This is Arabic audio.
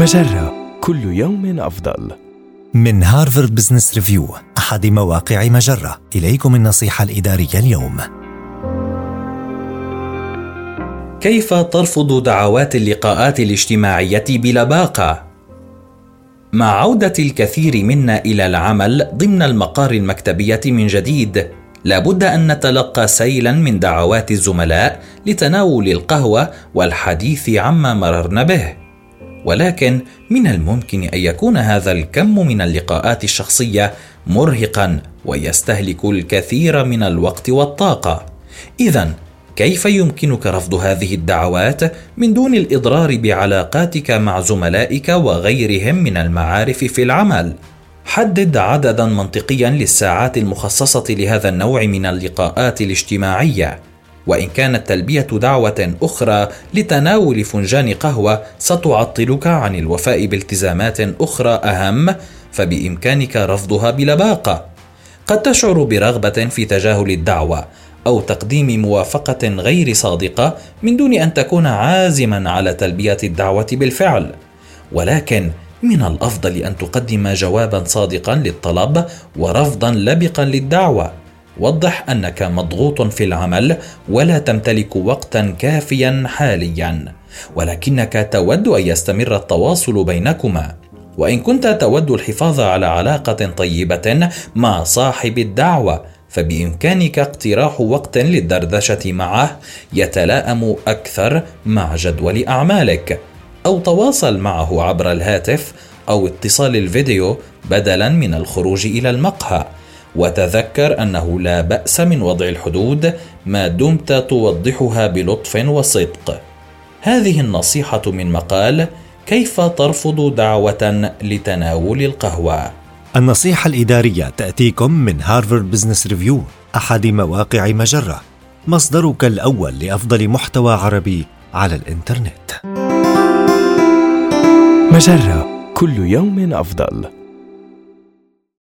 مجرة كل يوم أفضل. من هارفارد بزنس ريفيو أحد مواقع مجرة إليكم النصيحة الإدارية اليوم كيف ترفض دعوات اللقاءات الاجتماعية بلباقة؟ مع عودة الكثير منا إلى العمل ضمن المقار المكتبية من جديد، لابد أن نتلقى سيلا من دعوات الزملاء لتناول القهوة والحديث عما مررنا به. ولكن من الممكن أن يكون هذا الكم من اللقاءات الشخصية مرهقا ويستهلك الكثير من الوقت والطاقة. اذا كيف يمكنك رفض هذه الدعوات من دون الإضرار بعلاقاتك مع زملائك وغيرهم من المعارف في العمل؟ حدد عددا منطقيا للساعات المخصصة لهذا النوع من اللقاءات الاجتماعية. وإن كانت تلبية دعوة أخرى لتناول فنجان قهوة ستعطلك عن الوفاء بالتزامات أخرى أهم فبإمكانك رفضها بلباقه قد تشعر برغبة في تجاهل الدعوة أو تقديم موافقة غير صادقة من دون أن تكون عازما على تلبية الدعوة بالفعل. ولكن من الأفضل أن تقدم جوابا صادقا للطلب ورفضا لبقا للدعوة. وضح أنك مضغوط في العمل ولا تمتلك وقتا كافيا حاليا ولكنك تود أن يستمر التواصل بينكما. وإن كنت تود الحفاظ على علاقة طيبة مع صاحب الدعوة فبإمكانك اقتراح وقت للدردشة معه يتلائم أكثر مع جدول أعمالك. أو تواصل معه عبر الهاتف أو اتصال الفيديو بدلا من الخروج إلى المقهى. وتذكر أنه لا بأس من وضع الحدود ما دمت توضحها بلطف وصدق. هذه النصيحة من مقال كيف ترفض دعوة لتناول القهوة؟ النصيحة الإدارية تأتيكم من هارفارد بزنس ريفيو أحد مواقع مجرة. مصدرك الأول لأفضل محتوى عربي على الإنترنت. مجرة كل يوم أفضل.